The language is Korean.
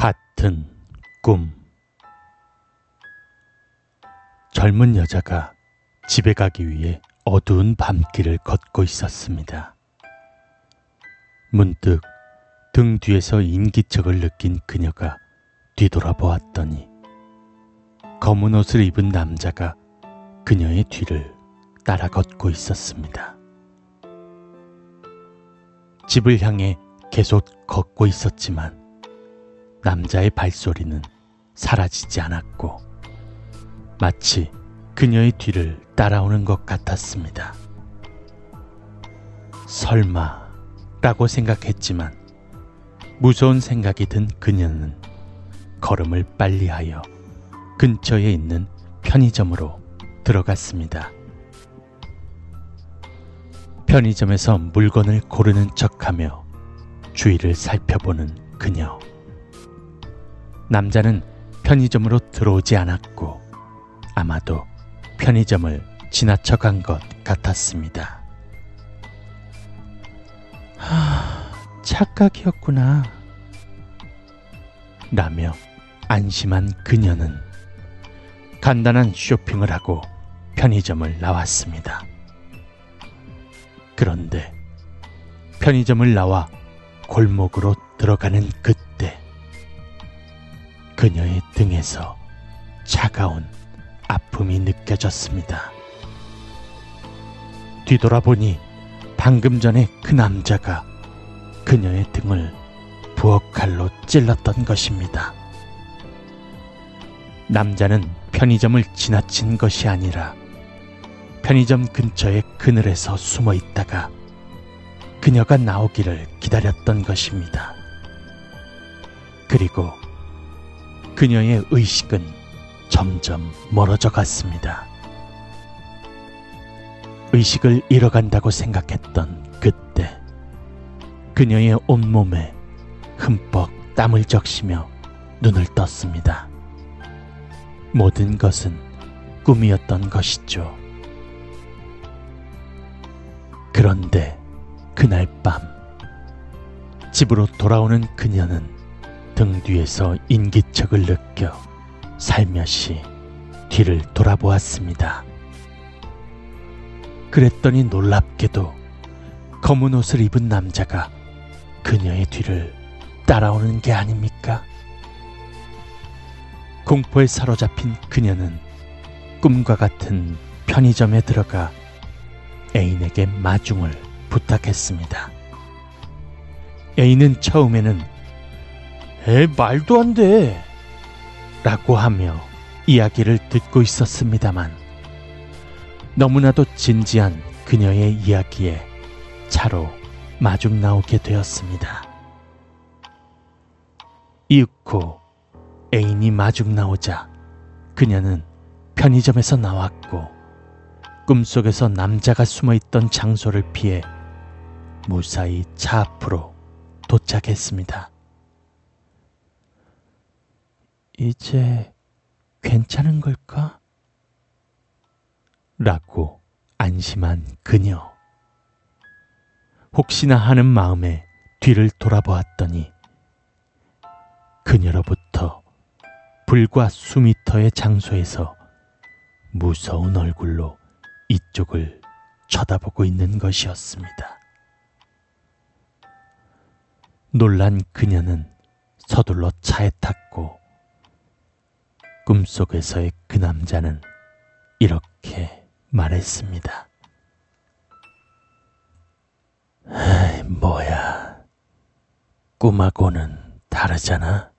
같은 꿈 젊은 여자가 집에 가기 위해 어두운 밤길을 걷고 있었습니다. 문득 등 뒤에서 인기척을 느낀 그녀가 뒤돌아 보았더니 검은 옷을 입은 남자가 그녀의 뒤를 따라 걷고 있었습니다. 집을 향해 계속 걷고 있었지만 남자의 발소리는 사라지지 않았고 마치 그녀의 뒤를 따라오는 것 같았습니다. 설마 라고 생각했지만 무서운 생각이 든 그녀는 걸음을 빨리하여 근처에 있는 편의점으로 들어갔습니다. 편의점에서 물건을 고르는 척하며 주위를 살펴보는 그녀. 남자는 편의점으로 들어오지 않았고 아마도 편의점을 지나쳐 간 것 같았습니다. 하, 착각이었구나. 라며 안심한 그녀는 간단한 쇼핑을 하고 편의점을 나왔습니다. 그런데 편의점을 나와 골목으로 들어가는 그때 그녀의 등에서 차가운 아픔이 느껴졌습니다. 뒤돌아보니 방금 전에 그 남자가 그녀의 등을 부엌칼로 찔렀던 것입니다. 남자는 편의점을 지나친 것이 아니라 편의점 근처의 그늘에서 숨어 있다가 그녀가 나오기를 기다렸던 것입니다. 그리고 그녀의 의식은 점점 멀어져 갔습니다. 의식을 잃어간다고 생각했던 그때 그녀의 온몸에 흠뻑 땀을 적시며 눈을 떴습니다. 모든 것은 꿈이었던 것이죠. 그런데 그날 밤 집으로 돌아오는 그녀는 등 뒤에서 인기척을 느껴 살며시 뒤를 돌아보았습니다. 그랬더니 놀랍게도 검은 옷을 입은 남자가 그녀의 뒤를 따라오는 게 아닙니까? 공포에 사로잡힌 그녀는 꿈과 같은 편의점에 들어가 애인에게 마중을 부탁했습니다. 애인은 처음에는 에 말도 안 돼. 라고 하며 이야기를 듣고 있었습니다만 너무나도 진지한 그녀의 이야기에 차로 마중 나오게 되었습니다. 이윽고 애인이 마중 나오자 그녀는 편의점에서 나왔고 꿈속에서 남자가 숨어 있던 장소를 피해 무사히 차 앞으로 도착했습니다. 이제 괜찮은 걸까? 라고 안심한 그녀. 혹시나 하는 마음에 뒤를 돌아보았더니 그녀로부터 불과 수미터의 장소에서 무서운 얼굴로 이쪽을 쳐다보고 있는 것이었습니다. 놀란 그녀는 서둘러 차에 탔고 꿈속에서의 그 남자는 이렇게 말했습니다. 에이, 뭐야. 꿈하고는 다르잖아.